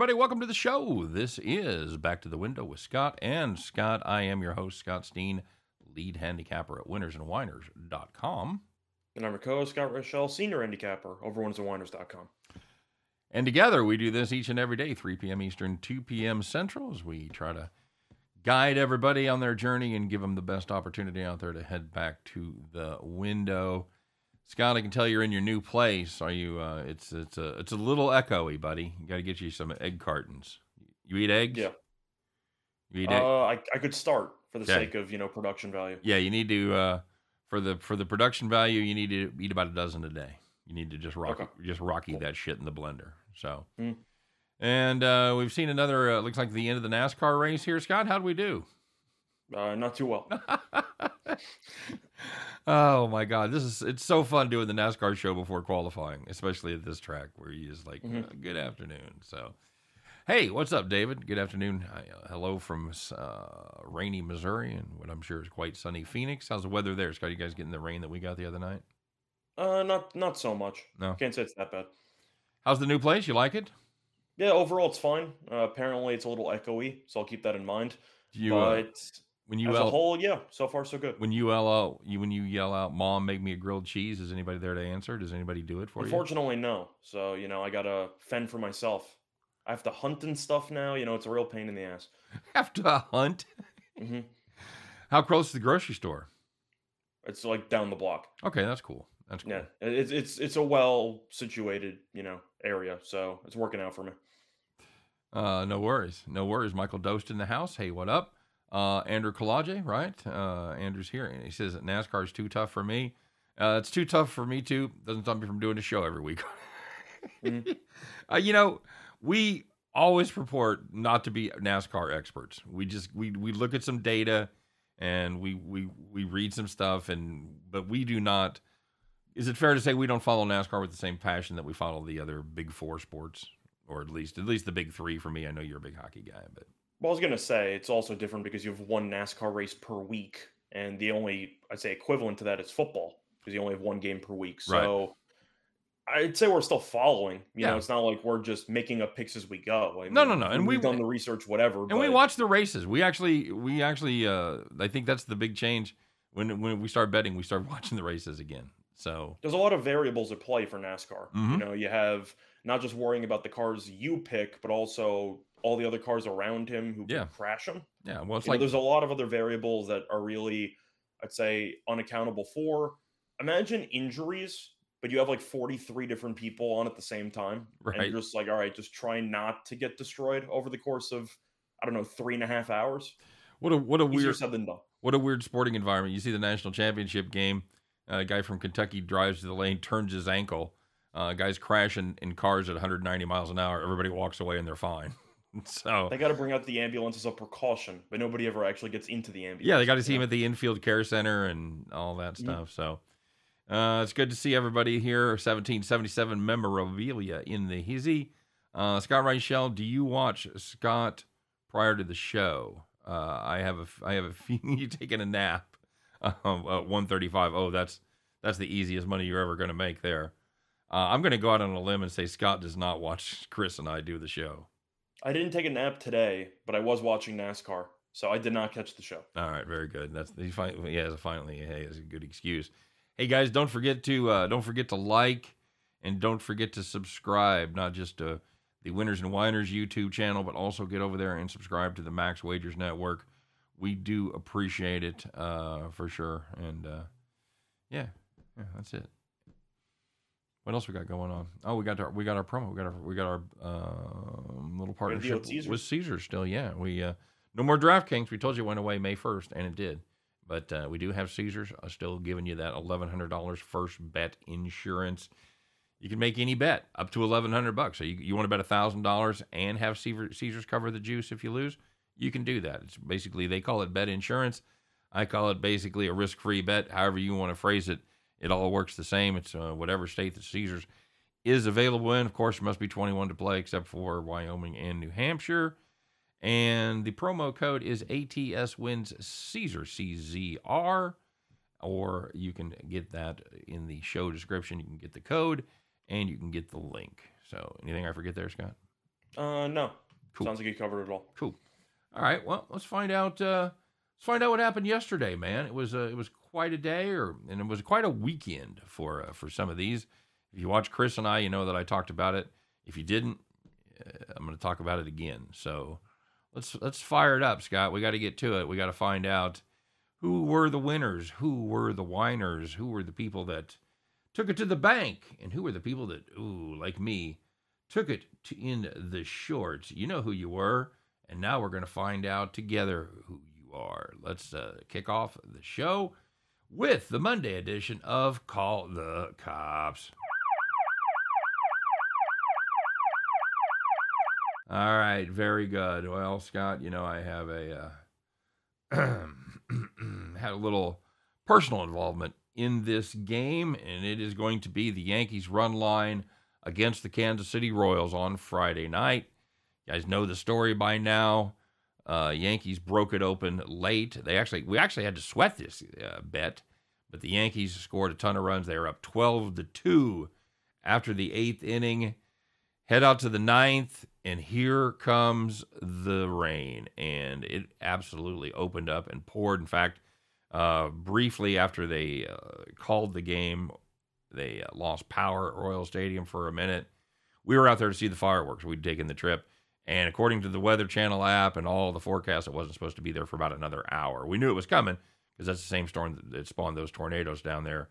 Everybody. Welcome to the show. This is Back to the Window with Scott and Scott. I am your host, Scott Steen, lead handicapper at winnersandwiners.com. And I'm your co-host, Scott Rochelle, senior handicapper over winnersandwiners.com. And together we do this each and every day, 3 p.m. Eastern, 2 p.m. Central, as we try to guide everybody on their journey and give them the best opportunity out there to head back to the window. Scott, I can tell you're in your new place. Are you? Uh, it's it's a it's a little echoey, buddy. You got to get you some egg cartons. You eat eggs? Yeah. You eat egg- Uh, I, I could start for the Okay. sake of, you know, production value. Yeah, you need to uh, for the for the production value. You need to eat about a dozen a day. You need to just rock Okay. just rocky Cool. that shit in the blender. So, Mm. and uh, we've seen another. Uh, looks like the end of the NASCAR race here, Scott. How do we do? Uh, not too well. oh my god, this is it's so fun doing the NASCAR show before qualifying, especially at this track where you just like Mhm. uh, good afternoon. So, hey, what's up, David? Good afternoon. Hi, uh, hello from uh, rainy Missouri and what I'm sure is quite sunny Phoenix. How's the weather there, Scott? You guys getting the rain that we got the other night? Uh, not not so much. No. Can't say it's that bad. How's the new place? You like it? Yeah, overall it's fine. Uh, apparently it's a little echoey, so I'll keep that in mind. Do you uh, but when you as yell, a whole, yeah, so far so good. when you yell out you when you yell out, "Mom, make me a grilled cheese"? Is anybody there to answer? Does anybody do it for you? Unfortunately, no. So you know, I gotta fend for myself. I have to hunt and stuff now. You know, it's a real pain in the ass. Have to hunt. hmm How close is the grocery store? It's like down the block. Okay, that's cool. That's cool. Yeah, it's it's it's a well situated you know area, so it's working out for me. Uh, no worries. No worries. Michael Dost in the house. Hey, what up? Uh, Andrew Kalaje, right? Uh, Andrew's here. And he says NASCAR is too tough for me. Uh, it's too tough for me too. Doesn't stop me from doing the show every week. Mhm. uh, you know, we always purport not to be NASCAR experts. We just we we look at some data and we we we read some stuff and but we do not is it fair to say we don't follow NASCAR with the same passion that we follow the other big four sports? Or at least at least the big three for me. I know you're a big hockey guy, but Well, I was gonna say it's also different because you have one NASCAR race per week, and the only I'd say equivalent to that is football because you only have one game per week. Right. So I'd say we're still following. You Yeah. know, it's not like we're just making up picks as we go. I No, no, no, and we've we- done the research, whatever. and we watch the races. We actually we actually uh I think that's the big change. When when we start betting, we start watching the races again. So there's a lot of variables at play for NASCAR. Mhm. You know, you have not just worrying about the cars you pick, but also all the other cars around him who Yeah. crash him. yeah, well it's You know, there's a lot of other variables that are really, I'd say, unaccountable for. Imagine injuries, but you have like 43 different people on at the same time. And Right. you're just like, all right, just try not to get destroyed over the course of, I don't know, three and a half hours. what a what a Easier weird said than done. what a weird sporting environment. You see the national championship game. Uh, a guy from Kentucky drives to the lane, turns his ankle. Uh, guys crashing in cars at 190 miles an hour. Everybody walks away and they're fine. so They got to bring out the ambulance as a precaution, but nobody ever actually gets into the ambulance. Yeah, they got to see him at the infield care center and all that Mhm. stuff. So uh, it's good to see everybody here. 1777 memorabilia in the hizzy. Uh, Scott Reichel, do you watch Scott prior to the show? Uh, I have a I have a feeling you taking a nap. Um, at 135. Oh, that's that's the easiest money you're ever going to make there. Uh, I'm going to go out on a limb and say Scott does not watch Chris and I do the show. I didn't take a nap today, but I was watching NASCAR, so I did not catch the show. All right, very good. That's he finally yeah, finally hey is a good excuse. Hey guys, don't forget to uh, don't forget to like and don't forget to subscribe, not just to the Winners and Winers YouTube channel, but also get over there and subscribe to the Max Wagers Network. We do appreciate it uh, for sure, and uh, yeah, yeah, that's it. What else we got going on? Oh, we got our we got our promo. We got our we got our uh, little Got a deal partnership with Caesars. with still. Yeah, we uh, no more DraftKings. We told you it went away May first, and it did. But uh, we do have Caesars uh, still giving you that eleven hundred dollars first bet insurance. You can make any bet up to eleven hundred bucks. So you, you want to bet thousand dollars and have Caesars cover the juice if you lose, you can do that. It's basically they call it bet insurance. I call it basically a risk free bet. However you want to phrase it, it all works the same. It's uh, whatever state that Caesars is available in. Of course, it must be 21 to play, except for Wyoming and New Hampshire. And the promo code is ATS wins Caesar CZR, or you can get that in the show description. You can get the code, and you can get the link. So, anything I forget there, Scott? Uh, no. Cool. Sounds like you covered it all. Cool. All right. Well, let's find out. Uh, let's find out what happened yesterday, man. It was uh, it was quite a day, or and it was quite a weekend for uh, for some of these. If you watch Chris and I, you know that I talked about it. If you didn't, uh, I'm going to talk about it again. So let's let's fire it up, Scott. We got to get to it. We got to find out who were the winners, who were the whiners, who were the people that took it to the bank, and who were the people that, ooh, like me, took it to in the shorts. You know who you were, and now we're going to find out together who you are. Let's uh, kick off the show with the Monday edition of Call the Cops. All right, very good. Well, Scott, you know I have a uh, had a little personal involvement in this game, and it is going to be the Yankees run line against the Kansas City Royals on Friday night. You guys know the story by now. Uh, Yankees broke it open late. They actually we actually had to sweat this uh, bet, but the Yankees scored a ton of runs. They were up twelve to two after the eighth inning. Head out to the ninth, and here comes the rain, and it absolutely opened up and poured. In fact, uh, briefly after they uh, called the game, they uh, lost power at Royal Stadium for a minute. We were out there to see the fireworks. We'd taken the trip. And according to the Weather Channel app and all the forecasts, it wasn't supposed to be there for about another hour. We knew it was coming because that's the same storm that spawned those tornadoes down there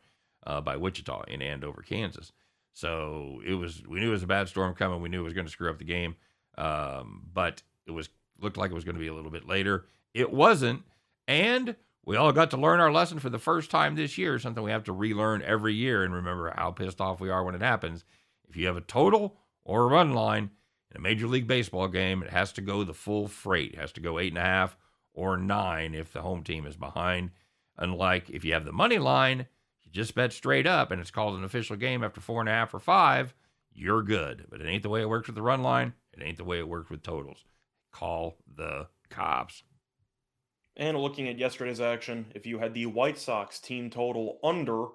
uh, by Wichita in Andover, Kansas. So it was we knew it was a bad storm coming. We knew it was going to screw up the game, um, but it was looked like it was going to be a little bit later. It wasn't, and we all got to learn our lesson for the first time this year. Something we have to relearn every year and remember how pissed off we are when it happens. If you have a total or a run line in a Major League Baseball game, it has to go the full freight. It has to go eight and a half or nine if the home team is behind. Unlike if you have the money line, you just bet straight up and it's called an official game after four and a half or five, you're good. But it ain't the way it works with the run line. It ain't the way it works with totals. Call the cops. And looking at yesterday's action, if you had the White Sox team total under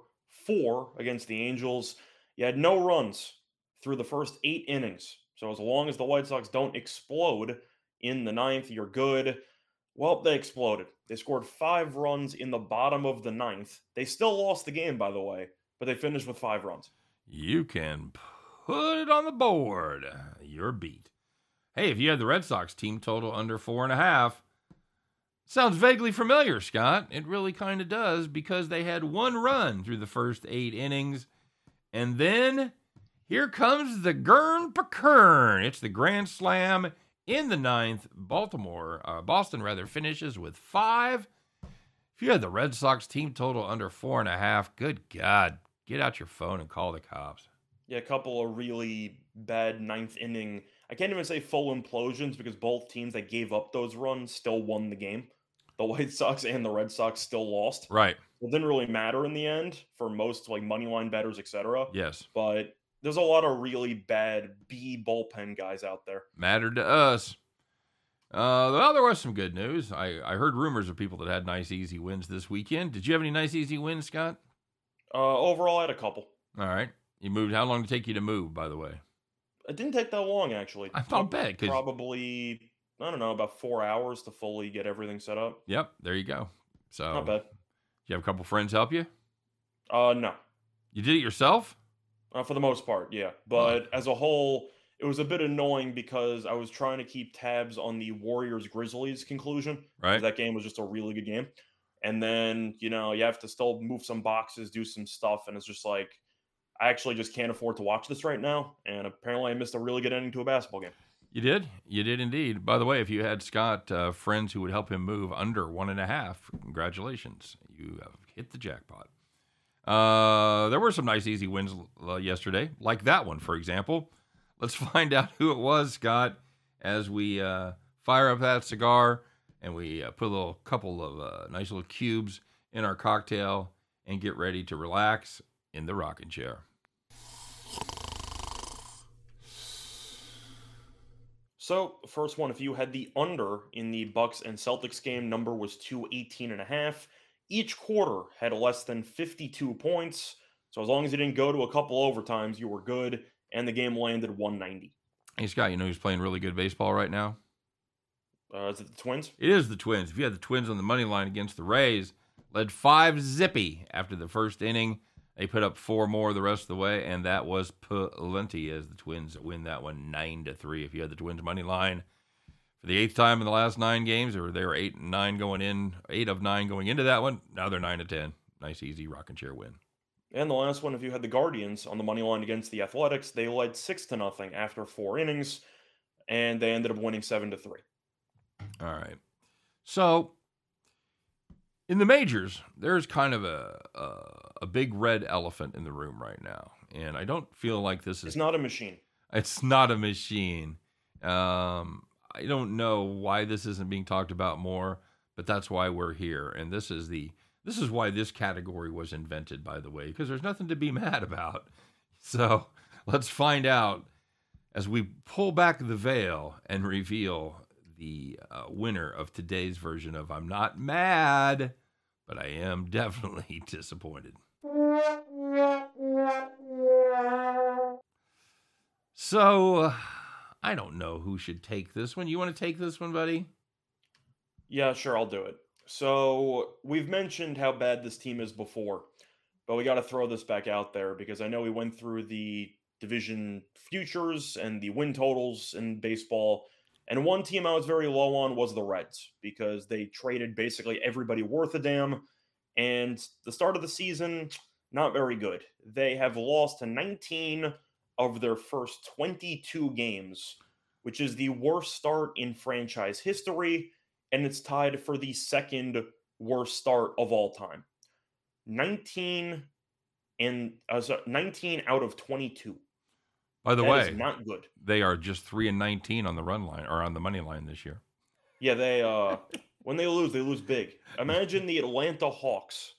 four against the Angels, you had no runs through the first eight innings. So as long as the White Sox don't explode in the ninth, you're good. Well, they exploded. They scored five runs in the bottom of the ninth. They still lost the game, by the way, but they finished with five runs. You can put it on the board. You're beat. Hey, if you had the Red Sox team total under four and a half, sounds vaguely familiar, Scott. It really kind of does because they had one run through the first eight innings. And then here comes the Gern Pakern. It's the Grand Slam in the ninth, Baltimore, uh, Boston rather, finishes with five. If you had the Red Sox team total under four and a half, good God, get out your phone and call the cops. Yeah, a couple of really bad ninth inning. I can't even say full implosions because both teams that gave up those runs still won the game. The White Sox and the Red Sox still lost. Right. It didn't really matter in the end for most like money line betters, etc. Yes. But there's a lot of really bad B bullpen guys out there. Mattered to us. Uh, well, there was some good news. I, I heard rumors of people that had nice, easy wins this weekend. Did you have any nice, easy wins, Scott? Uh, overall, I had a couple. All right. You moved. How long did it take you to move, by the way? It didn't take that long, actually. I felt bad because probably I don't know about four hours to fully get everything set up. Yep, there you go. So not bad. You have a couple friends help you? Uh, no. You did it yourself? Uh, for the most part, yeah. But as a whole, it was a bit annoying because I was trying to keep tabs on the Warriors Grizzlies conclusion. Right. That game was just a really good game. And then, you know, you have to still move some boxes, do some stuff. And it's just like, I actually just can't afford to watch this right now. And apparently, I missed a really good ending to a basketball game. You did. You did indeed. By the way, if you had Scott uh, friends who would help him move under one and a half, congratulations. You have hit the jackpot. Uh, there were some nice, easy wins uh, yesterday, like that one, for example. Let's find out who it was, Scott, as we uh, fire up that cigar and we uh, put a little couple of uh, nice little cubes in our cocktail and get ready to relax in the rocking chair. So, first one, if you had the under in the Bucks and Celtics game, number was 218 and a half. Each quarter had less than 52 points. So as long as you didn't go to a couple overtimes, you were good, and the game landed 190. Hey Scott, you know who's playing really good baseball right now? Uh, is it the Twins? It is the Twins. If you had the Twins on the money line against the Rays, led five zippy after the first inning. They put up four more the rest of the way, and that was plenty as the Twins win that one nine to three. If you had the Twins money line for the eighth time in the last nine games, or they were eight and nine going in, eight of nine going into that one. Now they're nine to ten. Nice easy rocking chair win. And the last one, if you had the Guardians on the money line against the Athletics, they led six to nothing after four innings, and they ended up winning seven to three. All right. So in the majors, there's kind of a, a, a big red elephant in the room right now, and I don't feel like this is. It's not a machine. It's not a machine. Um, I don't know why this isn't being talked about more, but that's why we're here, and this is the this is why this category was invented, by the way, because there's nothing to be mad about. So let's find out as we pull back the veil and reveal the uh, winner of today's version of I'm Not Mad, but I am definitely disappointed. So, uh, I don't know who should take this one. You want to take this one, buddy? Yeah, sure, I'll do it. So, we've mentioned how bad this team is before, but we got to throw this back out there because I know we went through the division futures and the win totals in baseball and one team I was very low on was the Reds because they traded basically everybody worth a damn. And the start of the season, not very good. They have lost to 19 of their first 22 games, which is the worst start in franchise history. And it's tied for the second worst start of all time. 19 and uh, 19 out of 22. By the That way, not good. they are just three and nineteen on the run line or on the money line this year. Yeah, they uh when they lose, they lose big. Imagine the Atlanta Hawks.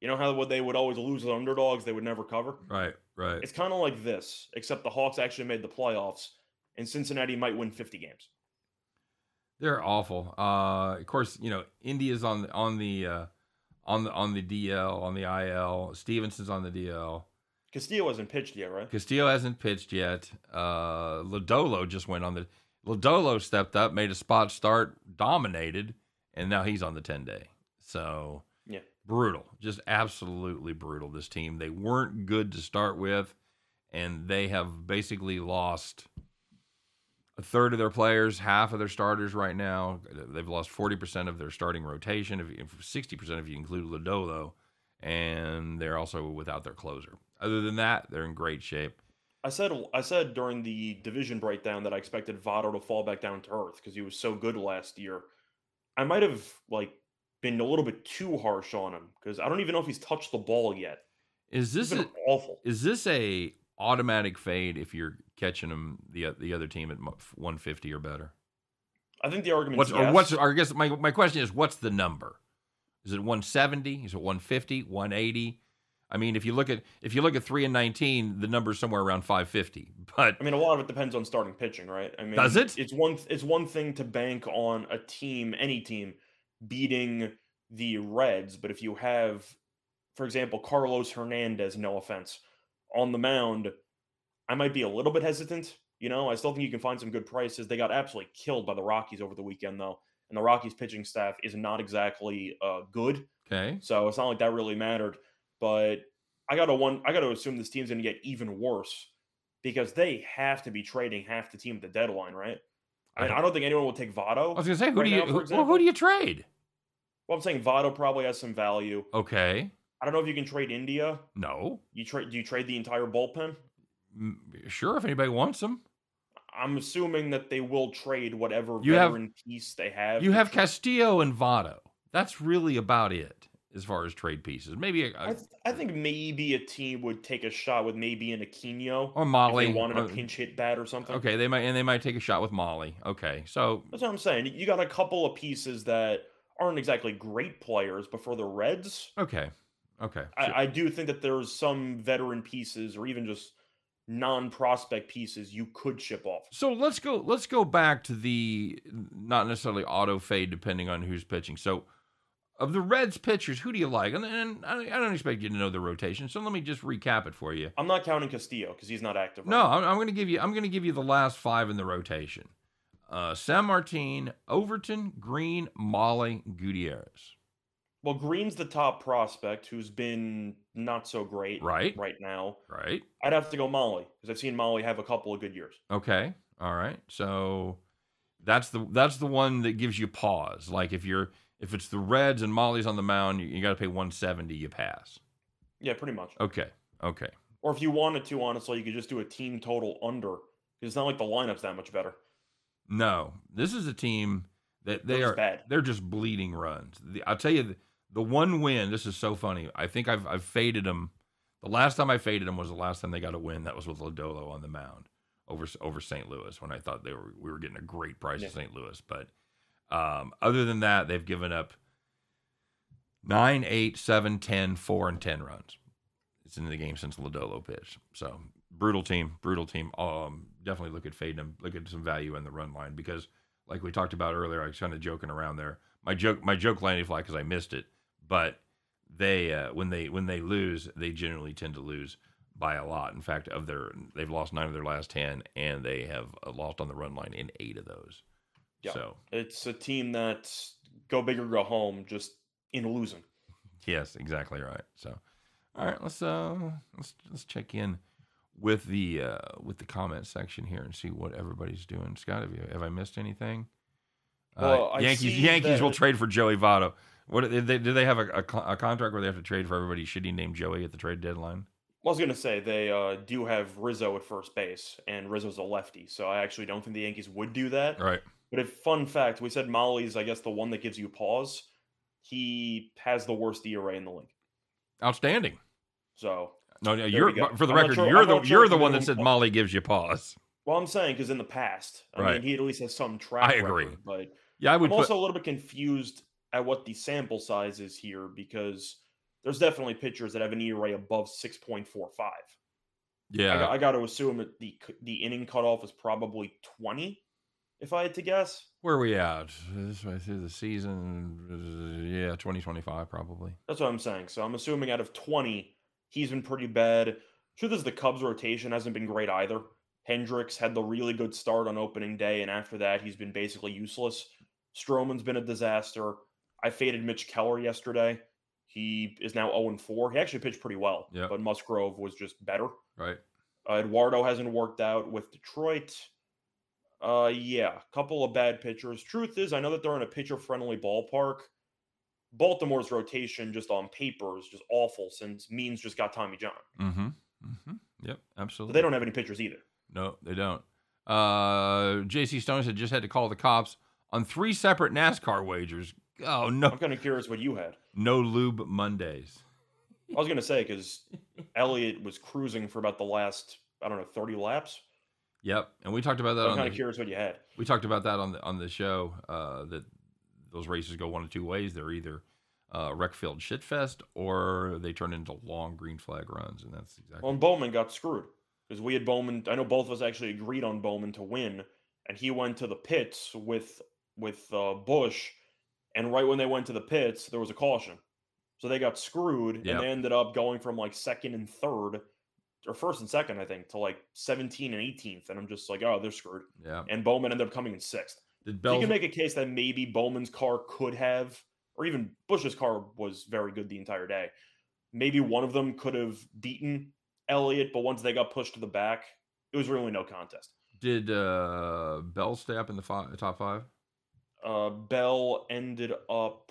You know how they would always lose as underdogs, they would never cover. Right, right. It's kind of like this, except the Hawks actually made the playoffs, and Cincinnati might win 50 games. They're awful. Uh, of course, you know India's on the on the uh, on the on the DL on the IL. Stephenson's on the DL. Castillo hasn't pitched yet, right? Castillo hasn't pitched yet. Uh, Lodolo just went on the. Lodolo stepped up, made a spot start, dominated, and now he's on the ten day. So. Brutal, just absolutely brutal. This team they weren't good to start with, and they have basically lost a third of their players, half of their starters right now. They've lost forty percent of their starting rotation, if sixty percent if you include Lodolo, and they're also without their closer. Other than that, they're in great shape. I said I said during the division breakdown that I expected Votto to fall back down to earth because he was so good last year. I might have like been a little bit too harsh on him because I don't even know if he's touched the ball yet. Is this been a, awful. is this a automatic fade if you're catching him the the other team at 150 or better? I think the argument What's is or what's or I guess my my question is what's the number? Is it 170? Is it 150? 180? I mean, if you look at if you look at three and 19, the number's somewhere around 550. But I mean, a lot of it depends on starting pitching, right? I mean, Does it? It's one. It's one thing to bank on a team, any team, beating the Reds, but if you have, for example, Carlos Hernandez, no offense, on the mound, I might be a little bit hesitant. You know, I still think you can find some good prices. They got absolutely killed by the Rockies over the weekend, though, and the Rockies pitching staff is not exactly uh, good. okay, So it's not like that really mattered. But I gotta one I gotta assume this team's gonna get even worse because they have to be trading half the team at the deadline, right? I, mean, don't- I don't think anyone will take Votto. I was gonna say who right do you now, who, who do you trade? Well, I'm saying Votto probably has some value. Okay, I don't know if you can trade India. no, You trade do you trade the entire bullpen? Mm, sure if anybody wants them. I'm assuming that they will trade whatever You have- veteran piece they have. You have Castillo and Votto. That's really about it as far as trade pieces. Maybe a, I, a, th- I think maybe a team would take a shot with maybe an Aquino or if Mahle. they wanted a pinch hit bat or something. Okay, they might and they might take a shot with Mahle. Okay, so That's what I'm saying. You got a couple of pieces that aren't exactly great players, but for the Reds, okay, okay. I, I do think that there's some veteran pieces or even just non-prospect pieces you could ship off. so let's go. Let's go back to the not necessarily auto fade, depending on who's pitching. So of the Reds pitchers, who do you like? And, and I I don't expect you to know the rotation, so let me just recap it for you. I'm not counting Castillo because he's not active. right No, now. I'm, I'm going to give you. I'm going to give you the last five in the rotation: uh, Sanmartin, Overton, Greene, Mahle, Gutierrez. Well, Greene's the top prospect who's been not so great Right. right now. Right. I'd have to go Mahle because I've seen Mahle have a couple of good years. Okay. All right. So that's the that's the one that gives you pause. Like if you're if it's the Reds and Mahle's on the mound, you, you got to pay 170. You pass. Yeah, pretty much. Okay. Okay. Or if you wanted to, honestly, you could just do a team total under because it's not like the lineup's that much better. No, this is a team that they They're just are bad. they're just bleeding runs. The, I'll tell you the, the one win. This is so funny. I think I've I've faded them. The last time I faded them was the last time they got a win. That was with Lodolo on the mound over over St. Louis when I thought they were we were getting a great price Yeah. at St. Louis. But um, other than that, they've given up nine, eight, seven, ten, four, and ten runs. It's in the game since Lodolo pitched. So brutal team, brutal team. Um, definitely look at fading them. Look at some value in the run line because, like we talked about earlier, I was kind of joking around there. My joke, my joke landed flat because I missed it. But they, uh, when they when they lose, they generally tend to lose by a lot. In fact, of their they've lost nine of their last ten, and they have uh, lost on the run line in eight of those. Yeah. So It's a team that's go big or go home, just in losing. Yes, exactly right. So, all right, let's uh let's let's check in with the uh with the comment section here and see what everybody's doing. Scott, have you have I missed anything? Well, uh, Yankees Yankees will trade for Joey Votto. What do they do? They have a, a, a contract where they have to trade for everybody shitty named Joey at the trade deadline. I was gonna say they uh, do have Rizzo at first base, and Rizzo's a lefty, so I actually don't think the Yankees would do that. Right. But if fun fact, we said Mahle's, I guess, the one that gives you pause. He has the worst ERA in the league. Outstanding. So, No, no, you're for the record, sure- you're the you're the one that said. Mahle gives you pause. well, I'm saying because in the past, I Right. mean, he at least has some track. I agree. record, but Yeah, I would I'm put also a little bit confused at what the sample size is here because there's definitely pitchers that have an ERA above 6.45. yeah. I, got, I got to assume that the the inning cutoff is probably 20, if I had to guess. Where are we at? This way through the season, yeah, 2025 probably. That's what I'm saying. So I'm assuming out of 20, he's been pretty bad. Truth is, the Cubs' rotation hasn't been great either. Hendricks had the really good start on opening day, and after that, he's been basically useless. Stroman's been a disaster. I faded Mitch Keller yesterday. He is now 0 4. He actually pitched pretty well, Yep. but Musgrove was just better. Right. Uh, Eduardo hasn't worked out with Detroit. Uh, yeah, a couple of bad pitchers. Truth is, I know that they're in a pitcher-friendly ballpark. Baltimore's rotation, just on paper, is just awful since Means just got Tommy John. Mm-hmm. Mm-hmm. Yep. So Absolutely. they don't have any pitchers either. No, they don't. Uh, J.C. Stone said just had to call the cops on three separate NASCAR wagers. Oh no! I'm kind of curious what you had. no lube Mondays. I was gonna say because Elliott was cruising for about the last I don't know 30 laps. Yep, and we talked about that I'm kind of curious what you had. we talked about that on the on the show. Uh, that those races go one of two ways. They're either uh, wreck filled shitfest or they turn into long green flag runs, and that's exactly. Well, and Bowman got screwed because we had Bowman. I know both of us actually agreed on Bowman to win, and he went to the pits with with uh, Busch, and right when they went to the pits, there was a caution, so they got screwed, Yep. and they ended up going from like second and third, or first and second, I think, to like 17 and 18th, and I'm just like, oh, they're screwed. yeah. And Bowman ended up coming in sixth. Did you can make a case that maybe Bowman's car could have, or even Busch's car was very good the entire day. Maybe one of them could have beaten Elliott, but once they got pushed to the back, it was really no contest. did uh, Bell stay up in the fi- top five? Uh, Bell ended up.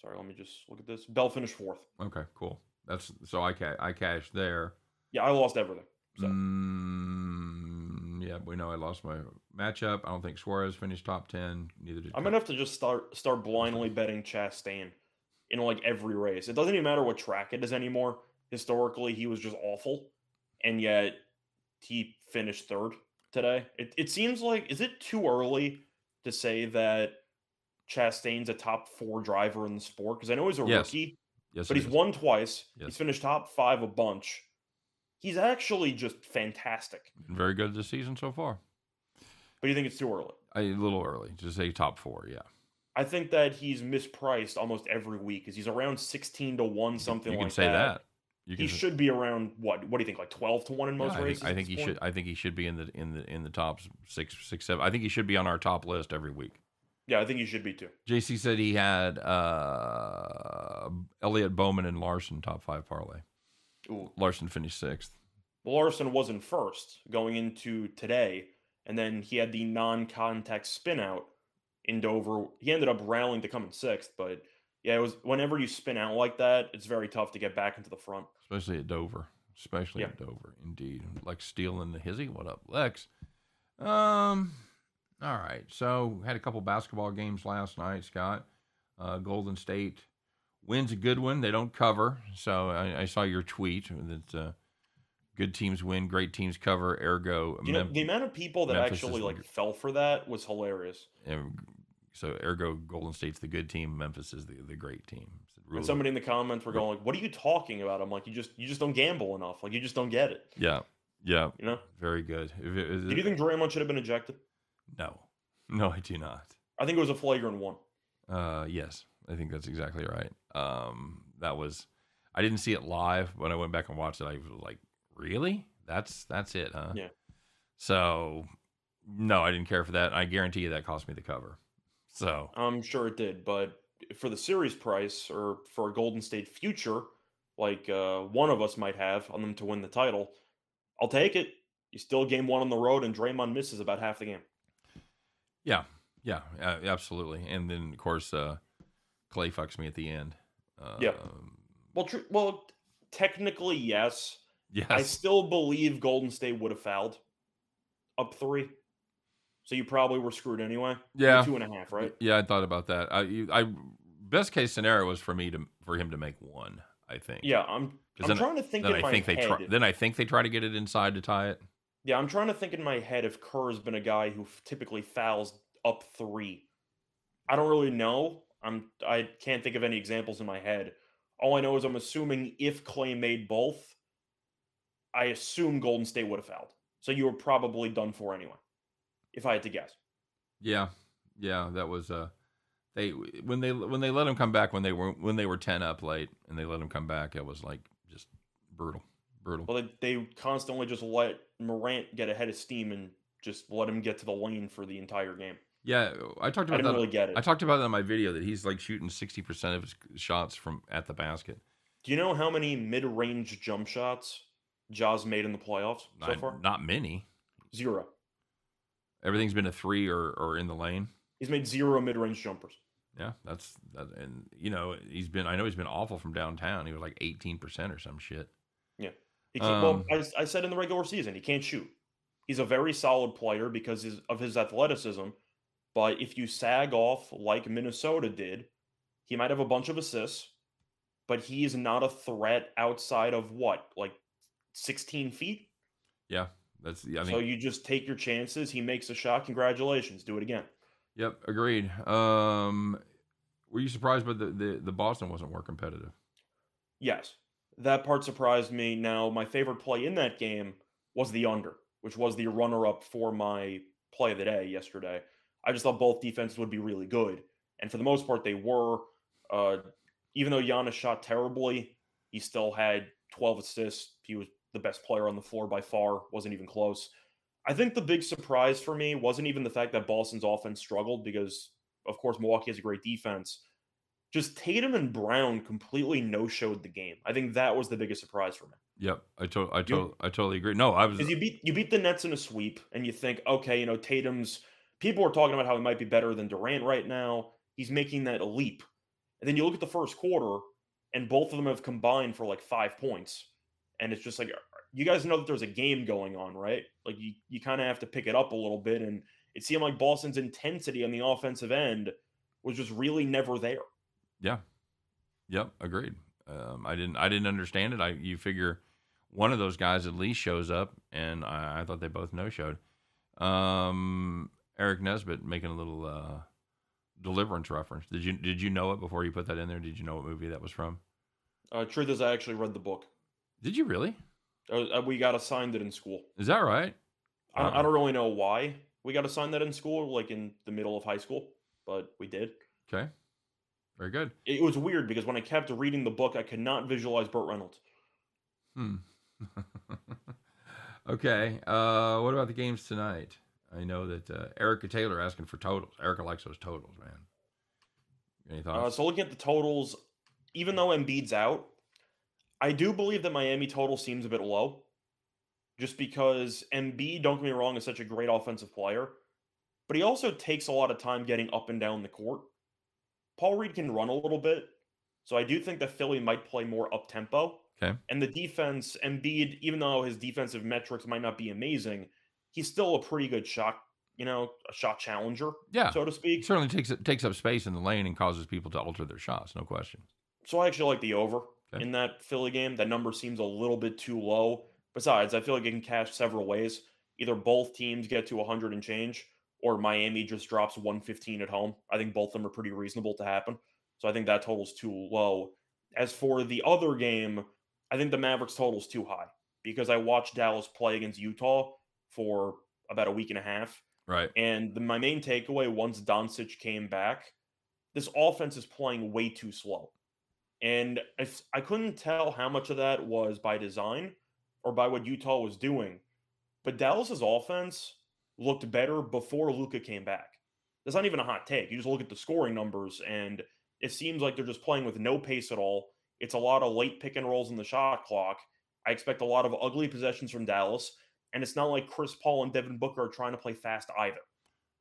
Sorry, let me just look at this. Bell finished fourth. Okay, cool. That's so I ca- I cashed there. Yeah, I lost everything. So Mm, yeah, we know I lost my matchup. I don't think Suarez finished top ten. Neither did. I'm gonna have to just start start blindly betting Chastain in like every race. It doesn't even matter what track it is anymore. Historically, he was just awful, and yet he finished third today. It it seems like is it too early to say that Chastain's a top four driver in the sport? Because I know he's a Yes. rookie, yes, but he's is. won twice. Yes. He's finished top five a bunch. He's actually just fantastic. Very good this season so far. But you think it's too early? A little early to say top four. Yeah. I think that he's mispriced almost every week because he's around 16 to 1, something like that. you can like say that. You He should be around what? What do you think? Like 12 to 1 in Yeah, most I races? think, I think he point? should. I think he should be in the in the in the top six, six, seven. I think he should be on our top list every week. Yeah, I think he should be too. JC said he had uh, Elliott Bowman and Larson top five parlay. Ooh. Larson finished sixth. Well, Larson was in first going into today, and then he had the non-contact spin out in Dover. He ended up rallying to come in sixth, but yeah, it was whenever you spin out like that, it's very tough to get back into the front. especially at Dover. Especially Yeah. at Dover, indeed. Lex Steele and the Hizzy. What up, Lex? Um, all right. So had a couple basketball games last night. Scott, uh, Golden State wins a good one. They don't cover. So I, I saw your tweet that uh, good teams win, great teams cover. Ergo, You know, Mem- the amount of people that Memphis actually like fell for that was hilarious. and so ergo Golden State's the good team. Memphis is the, the great team. Really- And somebody in the comments were going like, "What are you talking about?" I'm like, "You just you just don't gamble enough. Like you just don't get it." yeah, yeah, You know? very good. If it- is Do you think Draymond should have been ejected? no, no, I do not. I think it was a flagrant one. Uh, yes, I think that's exactly right. Um, that was, I didn't see it live. When I went back and watched it, I was like, really? That's that's it, huh? Yeah. So, no, I didn't care for that. I guarantee you that cost me the cover. So, I'm sure it did, but for the series price or for a Golden State future, like uh, one of us might have on them to win the title, I'll take it. You still game one on the road, and Draymond misses about half the game. yeah, yeah, absolutely. And then of course, uh, Clay fucks me at the end. Uh, Yeah. Well, tr- well, technically yes. Yes. I still believe Golden State would have fouled up three, so you probably were screwed anyway. Yeah. two and a half, right? Yeah, I thought about that. I, I, best case scenario was for me to for him to make one. I think. Yeah, I'm. I'm trying to think Then in I my think head. they try. Then I think they try to get it inside to tie it. Yeah, I'm trying to think in my head if Kerr's been a guy who f- typically fouls up three. I don't really know. I'm I can't think of any examples in my head. All I know is I'm assuming if Clay made both, I assume Golden State would have fouled. So you were probably done for anyway, if I had to guess. Yeah, yeah, that was uh, they when they when they let him come back when they were when they were ten up late and they let him come back, it was like just brutal, brutal. Well, they, they constantly just let Morant get ahead of steam and just let him get to the lane for the entire game. Yeah, I talked I about didn't that. really get it. I talked about that in my video that he's like shooting sixty percent of his shots from at the basket. Do you know how many mid-range jump shots Ja's made in the playoffs so Not- far? not many. Zero. Everything's been a three or or in the lane. He's made zero mid-range jumpers. Yeah, that's that, and you know he's been. I know he's been awful from downtown. He was like eighteen percent or some shit. Yeah, he can't, Um, well, I, I said in the regular season, he can't shoot. He's a very solid player because of his athleticism. But if you sag off like Minnesota did, he might have a bunch of assists, but he is not a threat outside of what, like 16 feet? Yeah, that's. I think. so you just take your chances. He makes a shot. Congratulations. Do it again. Yep, agreed. Um, were you surprised by the, the the Boston wasn't more competitive? Yes, that part surprised me. Now, my favorite play in that game was the under, which was the runner up for my play of the day yesterday. I just thought both defenses would be really good. And for the most part, they were. Uh, even though Giannis shot terribly, he still had 12 assists. He was the best player on the floor by far, wasn't even close. I think the big surprise for me wasn't even the fact that Boston's offense struggled because, of course, Milwaukee has a great defense just Tatum and Brown completely no-showed the game. I think that was the biggest surprise for me. Yep, I to, I to, I totally agree. No, I was. Because you beat you beat the Nets in a sweep, and you think, okay, you know, Tatum's people are talking about how he might be better than Durant right now. He's making that leap. And then you look at the first quarter, and both of them have combined for like five points. And it's just like you guys know that there's a game going on, right? Like you you kind of have to pick it up a little bit. And it seemed like Boston's intensity on the offensive end was just really never there. Yeah. Yep, agreed. Um, I didn't I didn't understand it. I you figure one of those guys at least shows up, and I, I thought they both no showed. Um, Eric Nesbitt making a little uh, deliverance reference. Did you did you know it before you put that in there? Did you know what movie that was from? Uh, truth is, I actually read the book. Did you really? Uh, we got assigned it in school. Is that right? I, Wow. I don't really know why we got assigned that in school, like in the middle of high school, but we did. Okay. Very good. It was weird because when I kept reading the book, I could not visualize Burt Reynolds. Hmm. okay. Uh, what about the games tonight? I know that uh, Erica Taylor asking for totals. Erica likes those totals, man. Any Uh, thoughts? so looking at the totals, even though Embiid's out, I do believe that Miami total seems a bit low. Just because Embiid, don't get me wrong, is such a great offensive player, but he also takes a lot of time getting up and down the court. Paul Reed can run a little bit, so I do think that Philly might play more up tempo. Okay. And the defense, Embiid, even though his defensive metrics might not be amazing, he's still a pretty good shot, you know, a shot challenger, yeah. so to speak. certainly takes takes up space in the lane and causes people to alter their shots. No question. So I actually like the over Okay. in that Philly game. That number seems a little bit too low. Besides, I feel like it can cash several ways. Either both teams get to 100 and change, or Miami just drops 115 at home. I think both of them are pretty reasonable to happen. So I think that total's too low. As for the other game, I think the Mavericks total's too high because I watched Dallas play against Utah for about a week and a half. Right. And the, my main takeaway once Doncic came back, this offense is playing way too slow. And if, I couldn't tell how much of that was by design or by what Utah was doing. But Dallas's offense looked better before Luka came back. That's not even a hot take. You just look at the scoring numbers, and it seems like they're just playing with no pace at all. It's a lot of late pick and rolls in the shot clock. I expect a lot of ugly possessions from Dallas, and it's not like Chris Paul and Devin Booker are trying to play fast either.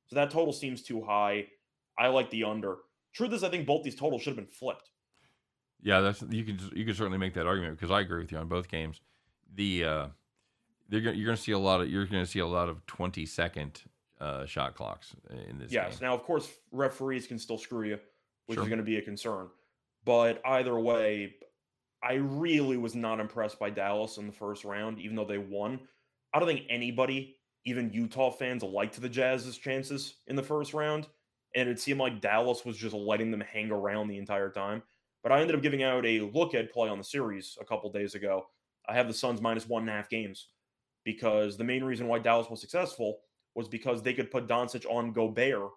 So that total seems too high. I like the under. Truth is, I think both these totals should have been flipped. Yeah, that's you can you can certainly make that argument because I agree with you on both games. The uh, you're going to see a lot of you're going to see a lot of 20 second uh, shot clocks in this Yes. game. Now, of course, referees can still screw you, which Sure. is going to be a concern. But either way, I really was not impressed by Dallas in the first round, even though they won. I don't think anybody, even Utah fans, liked the Jazz's chances in the first round. And it seemed like Dallas was just letting them hang around the entire time. But I ended up giving out a look at play on the series a couple days ago. I have the Suns minus one and a half games because the main reason why Dallas was successful was because they could put Doncic on Gobert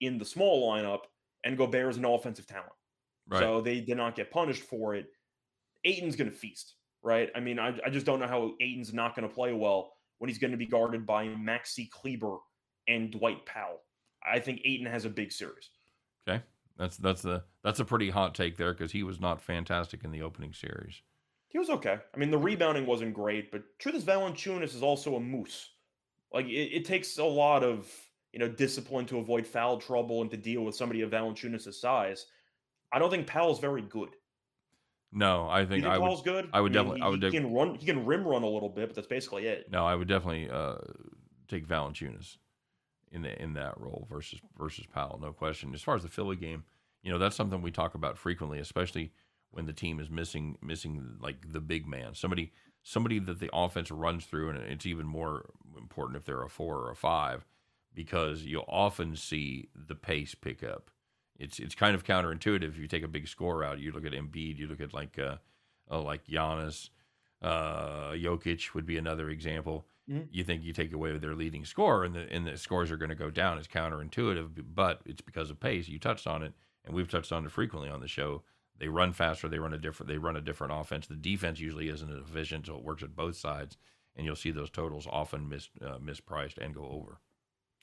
in the small lineup, and Gobert is an offensive talent. Right. So they did not get punished for it. Ayton's going to feast, right? I mean, I, I just don't know how Ayton's not going to play well when he's going to be guarded by Maxi Kleber and Dwight Powell. I think Ayton has a big series. okay. That's that's a that's a pretty hot take there because he was not fantastic in the opening series. He was okay. I mean, the rebounding wasn't great, but truth is, Valanciunas is also a moose. Like it, it takes a lot of you know discipline to avoid foul trouble and to deal with somebody of Valanciunas' size. I don't think Powell's very good. No, I think think I would. Good? I would mean, definitely- He, I would he def- can run. He can rim run a little bit, but that's basically it. No, I would definitely uh, take Valanciunas in the in that role versus versus Powell, no question. As far as the Philly game, you know that's something we talk about frequently, especially when the team is missing missing like the big man, somebody somebody that the offense runs through, and it's even more important if they're a four or a five, because you'll often see the pace pick up. It's it's kind of counterintuitive if you take a big score out. You look at Embiid, you look at like uh, uh like Giannis, uh, Jokic would be another example. Mhm. You think you take away their leading scorer, and the and the scores are going to go down. It's counterintuitive, but it's because of pace. You touched on it, and we've touched on it frequently on the show. They run faster. They run a different. They run a different offense. The defense usually isn't as efficient, so it works at both sides. And you'll see those totals often mis, uh, mispriced and go over.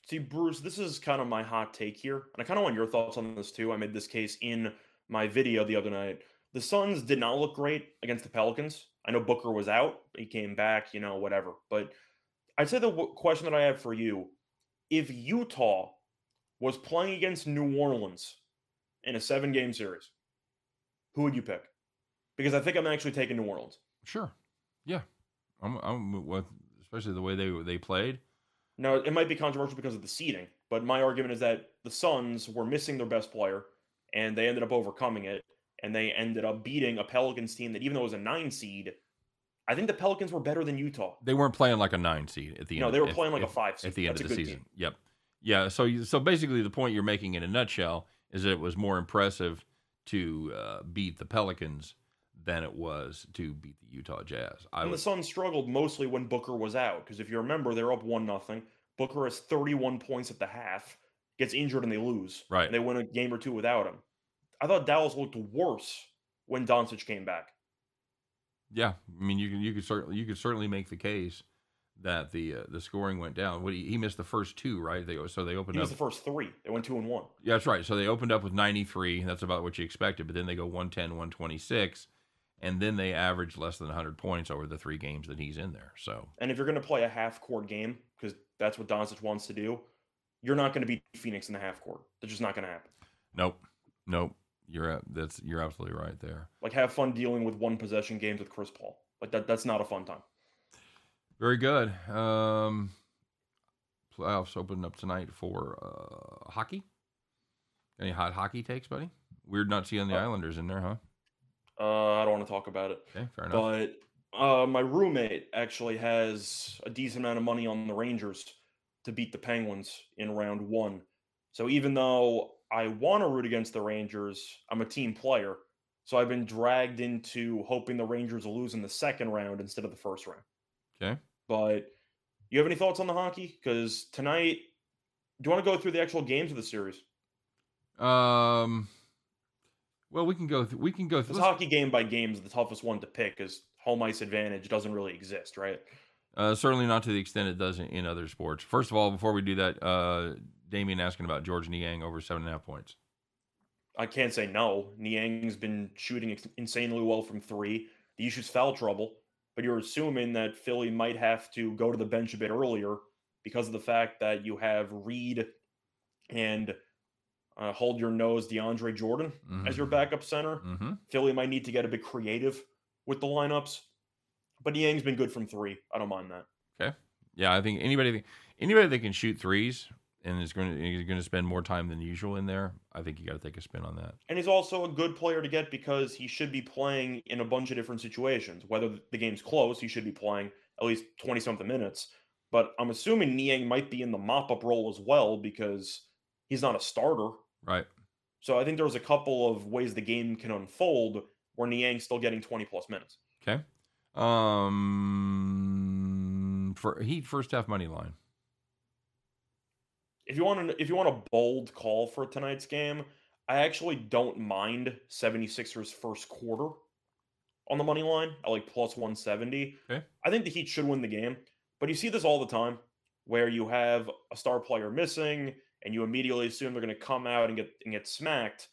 See, Bruce, this is kind of my hot take here, and I kind of want your thoughts on this too. I made this case in my video the other night. The Suns did not look great against the Pelicans. I know Booker was out; he came back, you know, whatever. But I'd say the w- question that I have for you: If Utah was playing against New Orleans in a seven-game series, who would you pick? Because I think I'm actually taking New Orleans. Sure, yeah, I'm. I'm with, especially the way they they played. Now, it might be controversial because of the seeding, but my argument is that the Suns were missing their best player, and they ended up overcoming it, and they ended up beating a Pelicans team that, even though it was a nine seed, I think the Pelicans were better than Utah. They weren't playing like a nine seed at the No, end. No, they were at- playing like a five seed. at the end That's of the season. team. Yep. Yeah. So you, so basically, the point you're making in a nutshell is that it was more impressive to uh, beat the Pelicans than it was to beat the Utah Jazz. I And the Suns struggled mostly when Booker was out, because if you remember, they're up one nothing. Booker has 31 points at the half. gets injured and they lose. Right. And they win a game or two without him. I thought Dallas looked worse when Doncic came back. Yeah, I mean you can you could certainly you could certainly make the case that the uh, the scoring went down. What he, he missed the first two, right? They so they opened He up. the first three. They went two and one. Yeah, that's right. So they opened up with 93. That's about what you expected. But then they go 110, 126. And then they average less than 100 points over the three games that he's in there. So, And if you're going to play a half court game, because that's what Doncic wants to do, you're not going to beat Phoenix in the half court. That's just not going to happen. nope. Nope. You're that's you're absolutely right there. Like have fun dealing with one possession games with Chris Paul. Like that. That's not a fun time. Very good. Um playoffs open up tonight for uh hockey. Any hot hockey takes, buddy? Weird not seeing the Uh, Islanders in there, huh? Uh, I don't want to talk about it. Okay, fair enough. But uh, my roommate actually has a decent amount of money on the Rangers to beat the Penguins in round one. So even though I want to root against the Rangers, I'm a team player. So I've been dragged into hoping the Rangers will lose in the second round instead of the first round. okay. But you have any thoughts on the hockey? Because tonight, do you want to go through the actual games of the series? Um well, we can go th- we can go This hockey game by game is the toughest one to pick because home ice advantage doesn't really exist, right? Uh, certainly not to the extent it does in, in other sports. First of all, before we do that, uh, Damien asking about George Niang over seven and a half points. I can't say no. Niang's been shooting ex- insanely well from three. The issue's foul trouble, but you're assuming that Philly might have to go to the bench a bit earlier because of the fact that you have Reed and uh, hold your nose DeAndre Jordan as your backup center. Mm-hmm. Philly might need to get a bit creative with the lineups, but Niang's been good from three. I don't mind that. Okay, yeah, I think anybody anybody that can shoot threes and is going to is going to spend more time than usual in there, I think you got to take a spin on that. And he's also a good player to get because he should be playing in a bunch of different situations. Whether the game's close, he should be playing at least 20 something minutes. But I'm assuming Niang might be in the mop up role as well because he's not a starter. Right. So I think there's a couple of ways the game can unfold where Niang's still getting 20 plus minutes. Okay. Um, for Heat first half money line. If you want to, if you want a bold call for tonight's game, I actually don't mind 76ers first quarter on the money line at like plus 170. Okay. I think the Heat should win the game, but you see this all the time where you have a star player missing and you immediately assume they're going to come out and get and get smacked.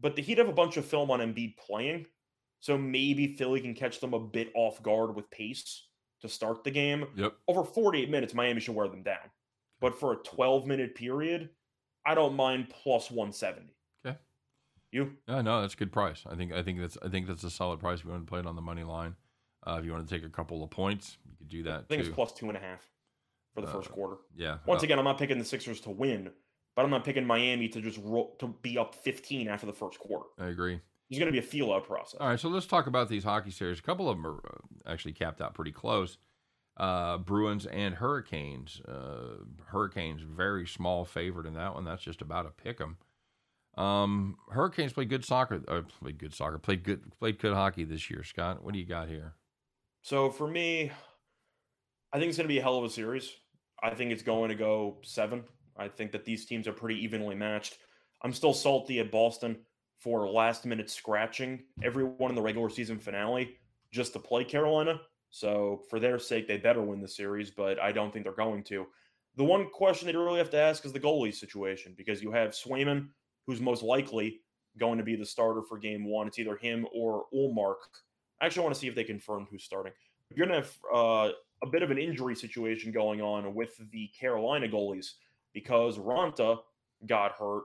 But the Heat have a bunch of film on Embiid playing, so maybe Philly can catch them a bit off guard with pace to start the game. Yep. Over 48 minutes, Miami should wear them down. But for a 12 minute period, I don't mind plus 170. Okay. You? Yeah, no, that's a good price. I think I think that's I think that's a solid price if you want to play it on the money line. Uh, if you want to take a couple of points, you could do that. I think too. it's plus two and a half for the Uh, first quarter. yeah. Once uh, again, I'm not picking the Sixers to win, but I'm not picking Miami to just to be up 15 after the first quarter. I agree. It's going to be a feel out process. All right, so let's talk about these hockey series. A couple of them are uh, actually capped out pretty close. Uh, Bruins and Hurricanes. Uh, Hurricanes very small favorite in that one. That's just about a pick 'em. Um, Hurricanes played good soccer. Uh, played good soccer. Played good. Played good hockey this year. Scott, what do you got here? So for me, I think it's going to be a hell of a series. I think it's going to go seven. I think that these teams are pretty evenly matched. I'm still salty at Boston for last minute scratching everyone in the regular season finale just to play Carolina. So for their sake, they better win the series, but I don't think they're going to. The one question they really have to ask is the goalie situation because you have Swayman, who's most likely going to be the starter for game one. It's either him or Ullmark. I actually want to see if they confirmed who's starting. You're going to have uh, a bit of an injury situation going on with the Carolina goalies because Raanta got hurt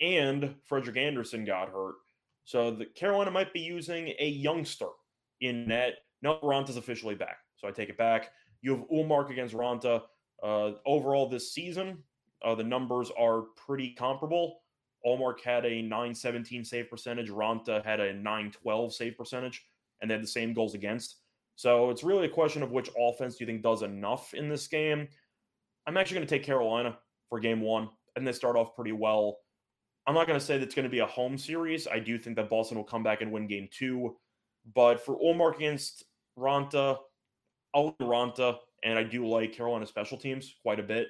and Frederik Andersen got hurt. So the Carolina might be using a youngster in net. No, Raanta's officially back. So I take it back. You have Ullmark against Raanta. Uh, overall, this season, uh, the numbers are pretty comparable. Ullmark had a 917 save percentage. Raanta had a 912 save percentage, and they had the same goals against. So it's really a question of which offense do you think does enough in this game. I'm actually going to take Carolina for game one, and they start off pretty well. I'm not going to say that it's going to be a home series. I do think that Boston will come back and win game two. But for Ullmark against Raanta, I'll Raanta, and I do like Carolina special teams quite a bit.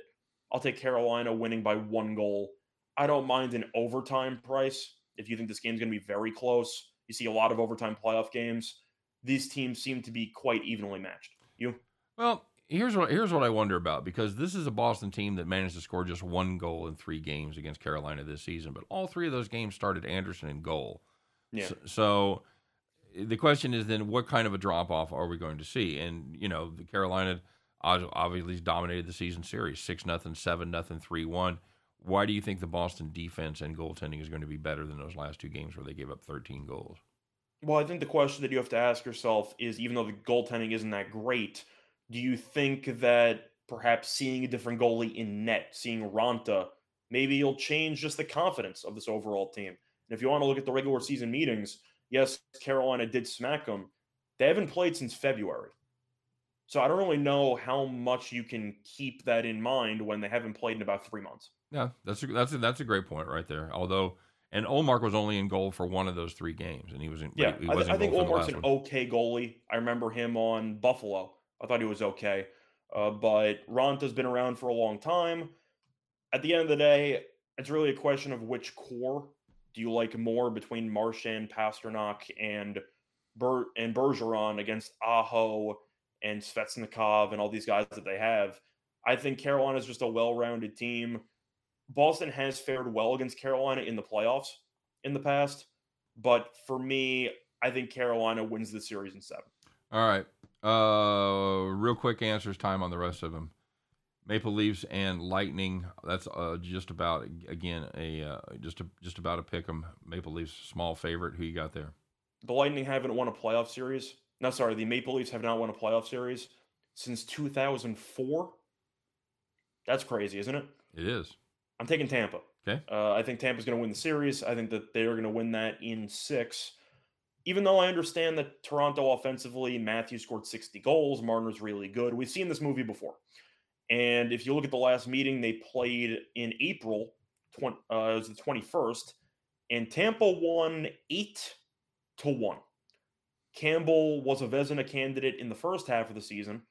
I'll take Carolina winning by one goal I don't mind an overtime price if you think this game's going to be very close. You see a lot of overtime playoff games. These teams seem to be quite evenly matched. You? Well, here's what here's what I wonder about because this is a Boston team that managed to score just one goal in three games against Carolina this season, but all three of those games started Andersen in goal. Yeah. So, so the question is then what kind of a drop off are we going to see? And you know, the Carolina obviously dominated the season series six nothing, seven nothing, three one. Why do you think the Boston defense and goaltending is going to be better than those last two games where they gave up 13 goals? Well, I think the question that you have to ask yourself is even though the goaltending isn't that great, do you think that perhaps seeing a different goalie in net, seeing Raanta, maybe you'll change just the confidence of this overall team? And if you want to look at the regular season meetings, yes, Carolina did smack them. They haven't played since February. So I don't really know how much you can keep that in mind when they haven't played in about three months. Yeah, that's a, that's a, that's a great point right there. Although, and Ullmark was only in goal for one of those three games, and he was in. Yeah, he I, th- I think Ullmark's an okay goalie. I remember him on Buffalo. I thought he was okay, uh, but Raanta's been around for a long time. At the end of the day, it's really a question of which core do you like more between Marchand, Pastrnak, and Ber- and Bergeron against Aho and Svechnikov and all these guys that they have. I think Carolina is just a well-rounded team. Boston has fared well against Carolina in the playoffs in the past, but for me, I think Carolina wins the series in seven. All right. Uh, real quick answers time on the rest of them. Maple Leafs and Lightning. That's uh, just about again a uh, just a, just about a pick 'em. Maple Leafs small favorite. Who you got there? The Lightning haven't won a playoff series. No, sorry, the Maple Leafs have not won a playoff series since 2004. That's crazy, isn't it? It is. I'm taking Tampa. Okay. Uh, I think Tampa's going to win the series. I think that they are going to win that in six. Even though I understand that Toronto offensively, Matthew scored 60 goals, Marner's really good. We've seen this movie before. And if you look at the last meeting, they played in April, 20, uh, it was the 21st, and Tampa won 8 to 1. Campbell was a Vezina candidate in the first half of the season.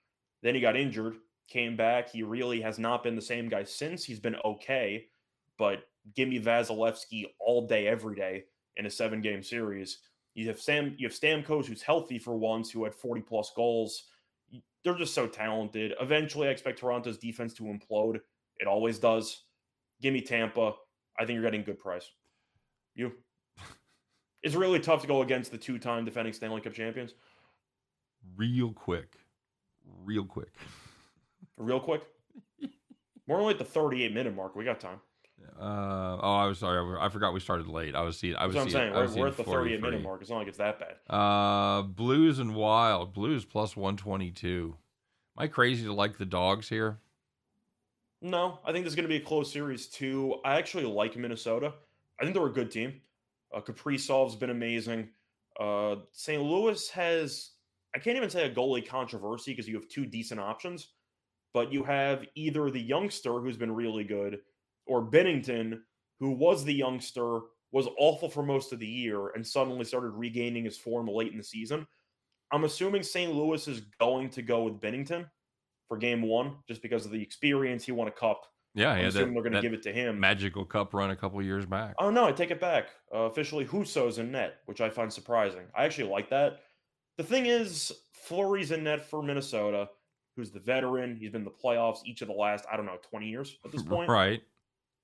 Then he got injured, came back. He really has not been the same guy since. He's been okay, but give me Vasilevskiy all day, every day in a seven game series. You have Sam, you have Stamkos, who's healthy for once, who had 40 plus goals they're just so talented. Eventually, I expect Toronto's defense to implode. It always does. Give me Tampa. I think you're getting good price. You? it's really tough to go against the two-time defending Stanley Cup champions. Real quick, real quick, real quick. We're only at the 38 minute mark. We got time. Uh, oh, I was sorry. I forgot we started late. I was seeing. I was That's what I'm saying. We're, we're at the 38 minute mark. It's not like it's that bad. Uh, Blues and Wild. Blues plus 122. Am I crazy to like the dogs here? No, I think this is going to be a close series too. I actually like Minnesota. I think they're a good team. Uh, Kaprizov's been amazing. Uh, St. Louis has, I can't even say a goalie controversy because you have two decent options, but you have either the youngster who's been really good or Binnington, who was the youngster, was awful for most of the year and suddenly started regaining his form late in the season. I'm assuming St. Louis is going to go with Binnington for game one just because of the experience. He won a cup. Yeah, I'm yeah. assuming they're going to give it to him. Magical cup run a couple years back. Oh, no, I take it back. Uh, officially, Husso's in net, which I find surprising. I actually like that. The thing is, Fleury's in net for Minnesota, who's the veteran. He's been in the playoffs each of the last, I don't know, 20 years at this point. right.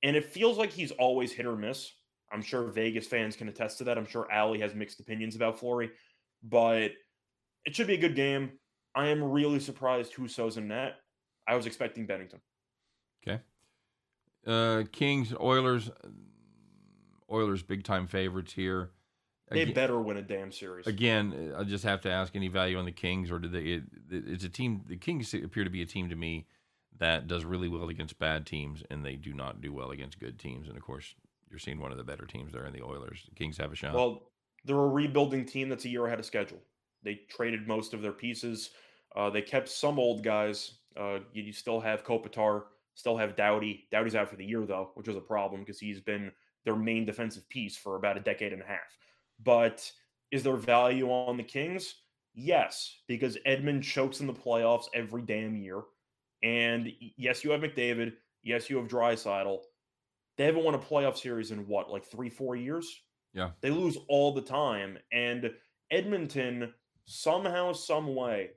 And it feels like he's always hit or miss. I'm sure Vegas fans can attest to that. I'm sure Allie has mixed opinions about Fleury, but it should be a good game. I am really surprised Husso's in net. I was expecting Binnington. Okay. Uh, Kings, Oilers, Oilers, big time favorites here. They better win a damn series. Again, I just have to ask any value on the Kings, or do they? It, it's a team. The Kings appear to be a team to me that does really well against bad teams, and they do not do well against good teams. And of course, you're seeing one of the better teams there in the Oilers. The Kings have a shot. Well, they're a rebuilding team that's a year ahead of schedule. They traded most of their pieces. Uh, they kept some old guys. Uh, you, you, still have Kopitar, still have Doughty. Doughty's out for the year though, which is a problem because he's been their main defensive piece for about a decade and a half. But is there value on the Kings? Yes, because Edmund chokes in the playoffs every damn year. And yes, you have McDavid. Yes, you have Draisaitl. They haven't won a playoff series in what, like three, four years? Yeah. They lose all the time. And Edmonton, somehow, some way,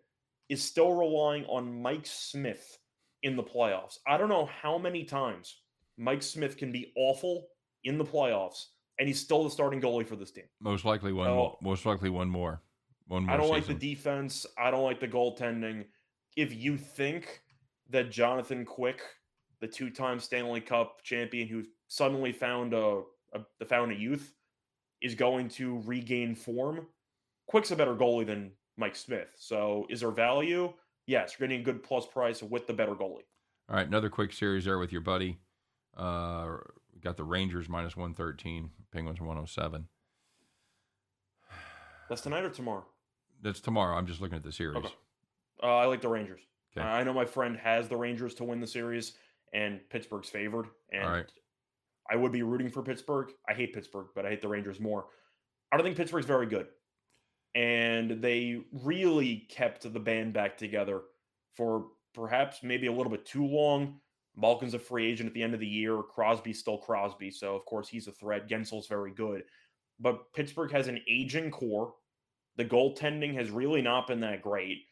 is still relying on Mike Smith in the playoffs. I don't know how many times Mike Smith can be awful in the playoffs, and he's still the starting goalie for this team. Most likely one. So- more, most likely one more. One more. I don't like the defense. I don't like the goaltending. If you think that Jonathan Quick, the two-time Stanley Cup champion who suddenly found a, a found a youth, is going to regain form, Quick's a better goalie than Mike Smith. So is there value? Yes, you're getting a good plus price with the better goalie. All right, another quick series there with your buddy. Uh, got the Rangers minus one thirteen, Penguins one hundred seven. That's tonight or tomorrow? That's tomorrow. I'm just looking at the series. Okay. Uh, I like the Rangers. Okay. I know my friend has the Rangers to win the series, and Pittsburgh's favored. And right. I would be rooting for Pittsburgh. I hate Pittsburgh, but I hate the Rangers more. I don't think Pittsburgh's very good. And they really kept the band back together for perhaps maybe a little bit too long. Malkin's a free agent at the end of the year. Crosby's still Crosby, so of course he's a threat. Guentzel's very good. But Pittsburgh has an aging core. The goaltending has really not been that great.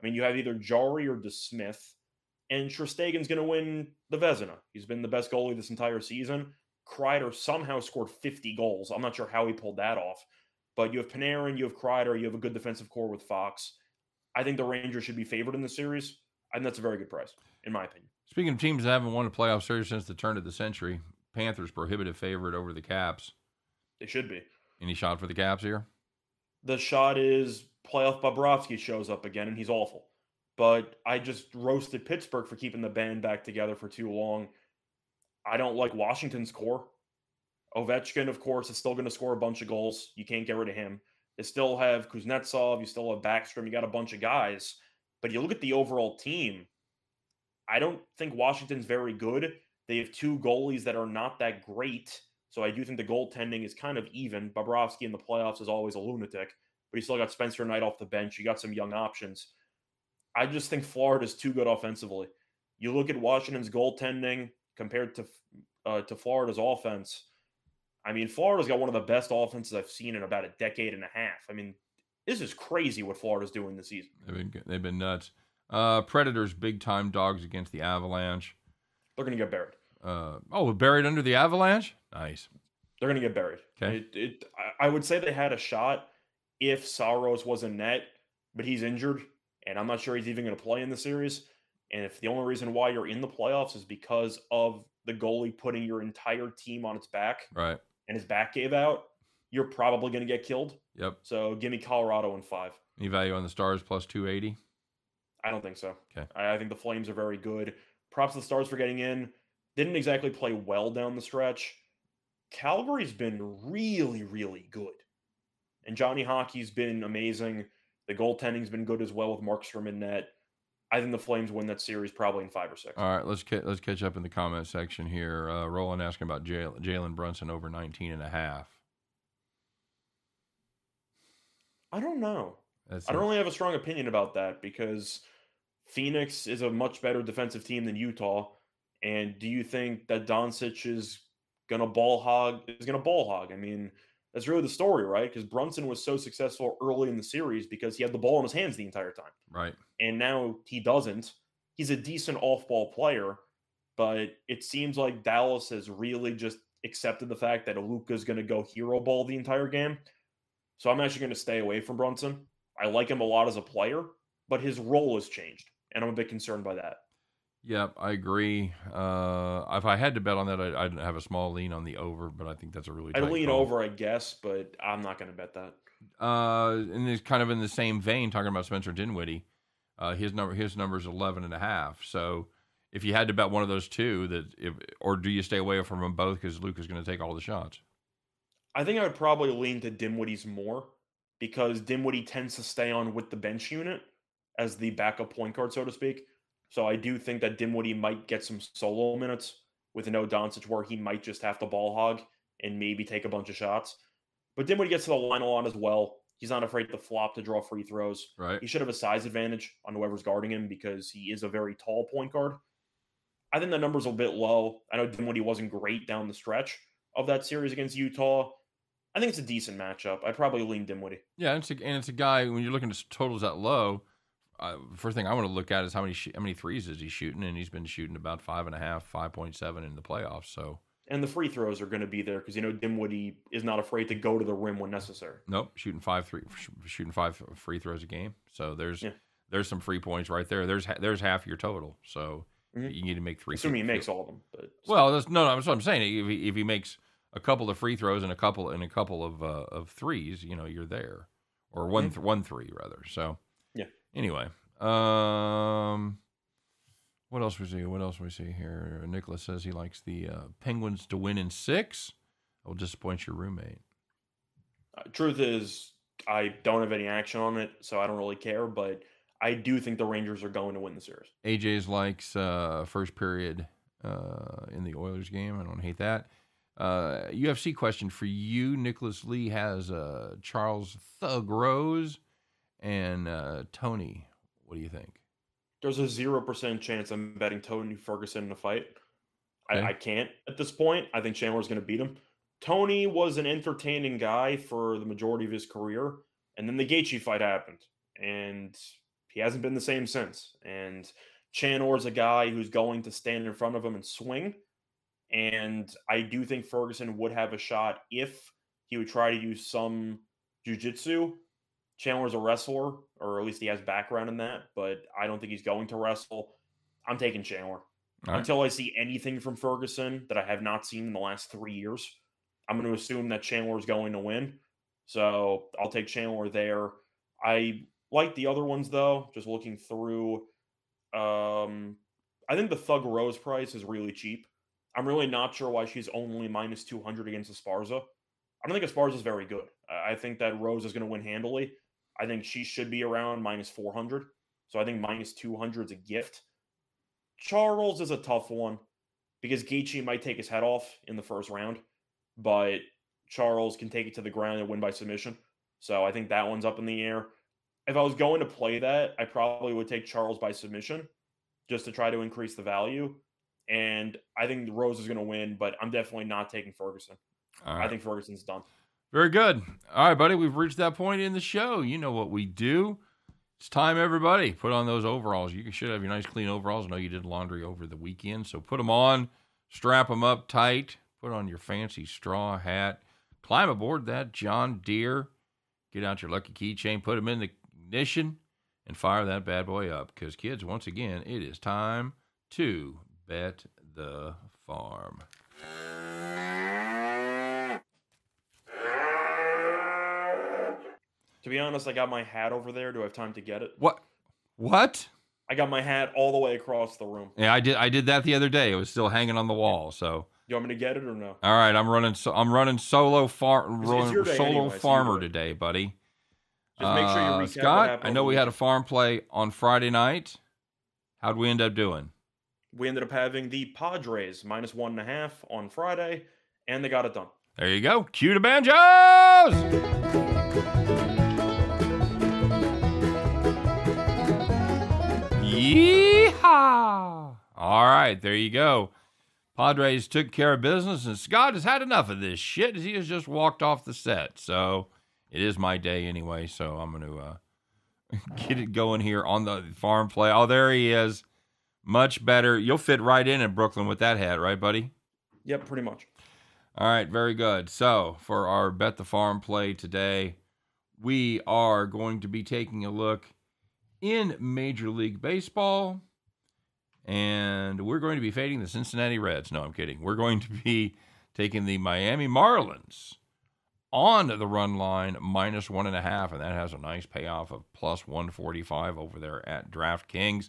I mean, you have either Jarry or DeSmith, and Shesterkin's going to win the Vezina. He's been the best goalie this entire season. Kreider somehow scored 50 goals. I'm not sure how he pulled that off. But you have Panarin, you have Kreider, you have a good defensive core with Fox. I think the Rangers should be favored in the series. and that's a very good price, in my opinion. Speaking of teams that haven't won a playoff series since the turn of the century, Panthers prohibitive favorite over the Caps. They should be. Any shot for the Caps here? The shot is playoff Bobrovsky shows up again, and he's awful. But I just roasted Pittsburgh for keeping the band back together for too long. I don't like Washington's core. Ovechkin, of course, is still going to score a bunch of goals. You can't get rid of him. They still have Kuznetsov. You still have Backstrom. You got a bunch of guys. But you look at the overall team, I don't think Washington's very good. They have two goalies that are not that great. So I do think the goaltending is kind of even. Bobrovsky in the playoffs is always a lunatic, but you still got Spencer Knight off the bench. You got some young options. I just think Florida's too good offensively. You look at Washington's goaltending compared to uh, to Florida's offense. I mean, Florida's got one of the best offenses I've seen in about a decade and a half. I mean, this is crazy what Florida's doing this season. They've been they've been nuts. Uh, Predators big time dogs against the Avalanche. They're going to get buried. Uh, oh, buried under the Avalanche. Nice. They're going to get buried. Okay. It, it, I would say they had a shot if Saros was in net, but he's injured, and I'm not sure he's even going to play in the series. And if the only reason why you're in the playoffs is because of the goalie putting your entire team on its back Right. and his back gave out, you're probably going to get killed. Yep. So give me Colorado in five. Any value on the Stars plus two eighty? I don't think so. Okay. I, I think the Flames are very good. Props to the Stars for getting in. Didn't exactly play well down the stretch. Calgary's been really, really good. And Johnny Hockey's been amazing. The goaltending's been good as well with Markstrom in net. I think the Flames win that series probably in five or six. All right, let's ca- let's catch up in the comment section here. Uh, Roland asking about Jalen Brunson over 19 and a half. I don't know. That's I don't really have a strong opinion about that because Phoenix is a much better defensive team than Utah. And do you think that Doncic is gonna ball hog is gonna ball hog? I mean, that's really the story, right? Because Brunson was so successful early in the series because he had the ball in his hands the entire time. right. And now he doesn't. He's a decent off-ball player, but it seems like Dallas has really just accepted the fact that Luka's gonna go hero ball the entire game. So I'm actually gonna stay away from Brunson. I like him a lot as a player, but his role has changed, and I'm a bit concerned by that. Yep, I agree. Uh, if I had to bet on that, I'd, I'd have a small lean on the over, but I think that's a really. I'd lean call. over, I guess, but I'm not going to bet that. Uh, and it's kind of in the same vein, talking about Spencer Dinwiddie. Uh, his number, his number is 11 and a half. So if you had to bet one of those two, that if, or do you stay away from them both because Luke is going to take all the shots? I think I would probably lean to Dinwiddie's more because Dinwiddie tends to stay on with the bench unit as the backup point guard, so to speak. So I do think that Dinwiddie might get some solo minutes with no Doncic where he might just have to ball hog and maybe take a bunch of shots. But Dinwiddie gets to the line a lot as well. He's not afraid to flop to draw free throws. Right. He should have a size advantage on whoever's guarding him because he is a very tall point guard. I think the number's are a bit low. I know Dinwiddie wasn't great down the stretch of that series against Utah. I think it's a decent matchup. I'd probably lean Dinwiddie. Yeah, and it's a, and it's a guy when you're looking at totals that low. Uh, first thing I want to look at is how many sh- how many threes is he shooting, and he's been shooting about five and a half, five point seven in the playoffs. So and the free throws are going to be there because you know Dinwiddie is not afraid to go to the rim when necessary. Nope, shooting five three, shooting five free throws a game. So there's yeah. there's some free points right there. There's there's half your total. So mm-hmm. you need to make three. Assuming he makes all of them. But well, that's, no, no, that's what I'm saying. If he, if he makes a couple of free throws and a couple and a couple of uh, of threes, you know, you're there, or one mm-hmm. th- one three rather. So. Anyway, um, what else we see? What else we see here? Nicholas says he likes the uh, Penguins to win in six. I will disappoint your roommate. Uh, truth is, I don't have any action on it, so I don't really care. But I do think the Rangers are going to win the series. AJ's likes uh, first period uh, in the Oilers game. I don't hate that. Uh, UFC question for you. Nicholas Lee has uh, Charles Thug Rose and uh, Tony. What do you think? There's a zero percent chance I'm betting Tony Ferguson in a fight. Okay. I, I, can't at this point. I think Chandler's going to beat him. Tony was an entertaining guy for the majority of his career, and then the Gaethje fight happened, and he hasn't been the same since. And Chandler's a guy who's going to stand in front of him and swing. And I do think Ferguson would have a shot if he would try to use some jujitsu. Chandler's a wrestler, or at least he has background in that, but I don't think he's going to wrestle. I'm taking Chandler. Right. Until I see anything from Ferguson that I have not seen in the last three years, I'm going to assume that Chandler is going to win. So I'll take Chandler there. I like the other ones though. Just looking through, um, I think the Thug Rose price is really cheap. I'm really not sure why she's only minus 200 against Esparza. I don't think Esparza is very good. I think that Rose is going to win handily. I think she should be around minus 400. So I think minus 200 is a gift. Charles is a tough one because Gaethje might take his head off in the first round, but Charles can take it to the ground and win by submission. So I think that one's up in the air. If I was going to play that, I probably would take Charles by submission just to try to increase the value. And I think Rose is going to win, but I'm definitely not taking Ferguson. Right. I think Ferguson's done. Very good. All right, buddy. We've reached that point in the show. You know what we do. It's time, everybody. Put on those overalls. You should have your nice, clean overalls. I know you did laundry over the weekend, so put them on, strap them up tight, put on your fancy straw hat, climb aboard that John Deere, get out your lucky keychain, put them in the ignition, and fire that bad boy up. Because, kids, once again, it is time to bet the farm. To be honest, I got my hat over there. Do I have time to get it? What? What? I got my hat all the way across the room. Yeah, I did. I did that the other day. It was still hanging on the wall. So. You want me to get it or no? All right, I'm running. So I'm running solo far solo anyway, farmer so today, buddy. Just make sure you uh, recap Scott, I know we had a farm play on Friday night. How'd we end up doing? We ended up having the Padres minus one and a half on Friday, and they got it done. There you go. Cue the banjos. Yeehaw! All right, there you go. Padres took care of business, and Scott has had enough of this shit. He has just walked off the set. So it is my day anyway. So I'm going to uh, get it going here on the farm play. Oh, there he is. Much better. You'll fit right in in Brooklyn with that hat, right, buddy? Yep, pretty much. All right, very good. So for our Bet the Farm play today, we are going to be taking a look in Major League Baseball. And we're going to be fading the Cincinnati Reds. No, I'm kidding. We're going to be taking the Miami Marlins on the run line minus one and a half, and that has a nice payoff of plus 145 over there at DraftKings.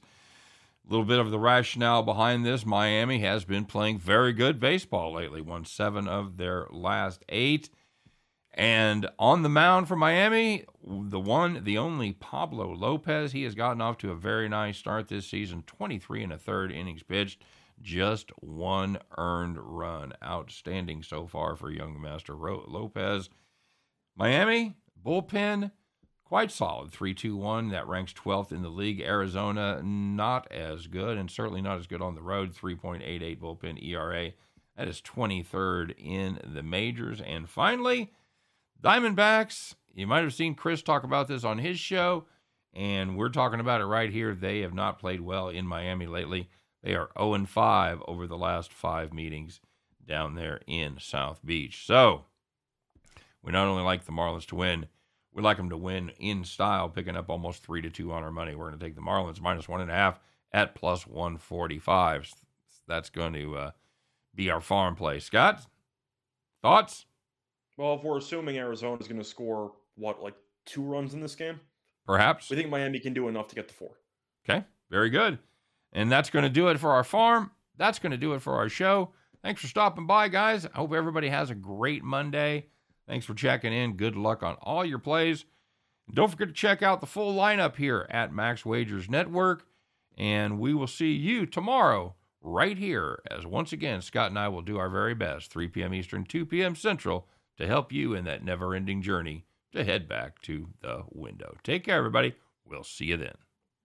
A little bit of the rationale behind this Miami has been playing very good baseball lately, won seven of their last eight. And on the mound for Miami, the one, the only Pablo Lopez. He has gotten off to a very nice start this season 23 and a third innings pitched, just one earned run. Outstanding so far for young Master Lopez. Miami, bullpen, quite solid 3 2 1. That ranks 12th in the league. Arizona, not as good, and certainly not as good on the road. 3.88 bullpen ERA. That is 23rd in the majors. And finally, Diamondbacks. You might have seen Chris talk about this on his show, and we're talking about it right here. They have not played well in Miami lately. They are 0 and 5 over the last five meetings down there in South Beach. So, we not only like the Marlins to win, we like them to win in style, picking up almost three to two on our money. We're going to take the Marlins minus one and a half at plus 145. That's going to uh, be our farm play. Scott, thoughts? Well, if we're assuming Arizona is going to score, what, like two runs in this game? Perhaps. We think Miami can do enough to get the four. Okay, very good. And that's going to do it for our farm. That's going to do it for our show. Thanks for stopping by, guys. I hope everybody has a great Monday. Thanks for checking in. Good luck on all your plays. And don't forget to check out the full lineup here at Max Wagers Network. And we will see you tomorrow right here as once again Scott and I will do our very best, 3 p.m. Eastern, 2 p.m. Central, to help you in that never ending journey to head back to the window. Take care, everybody. We'll see you then.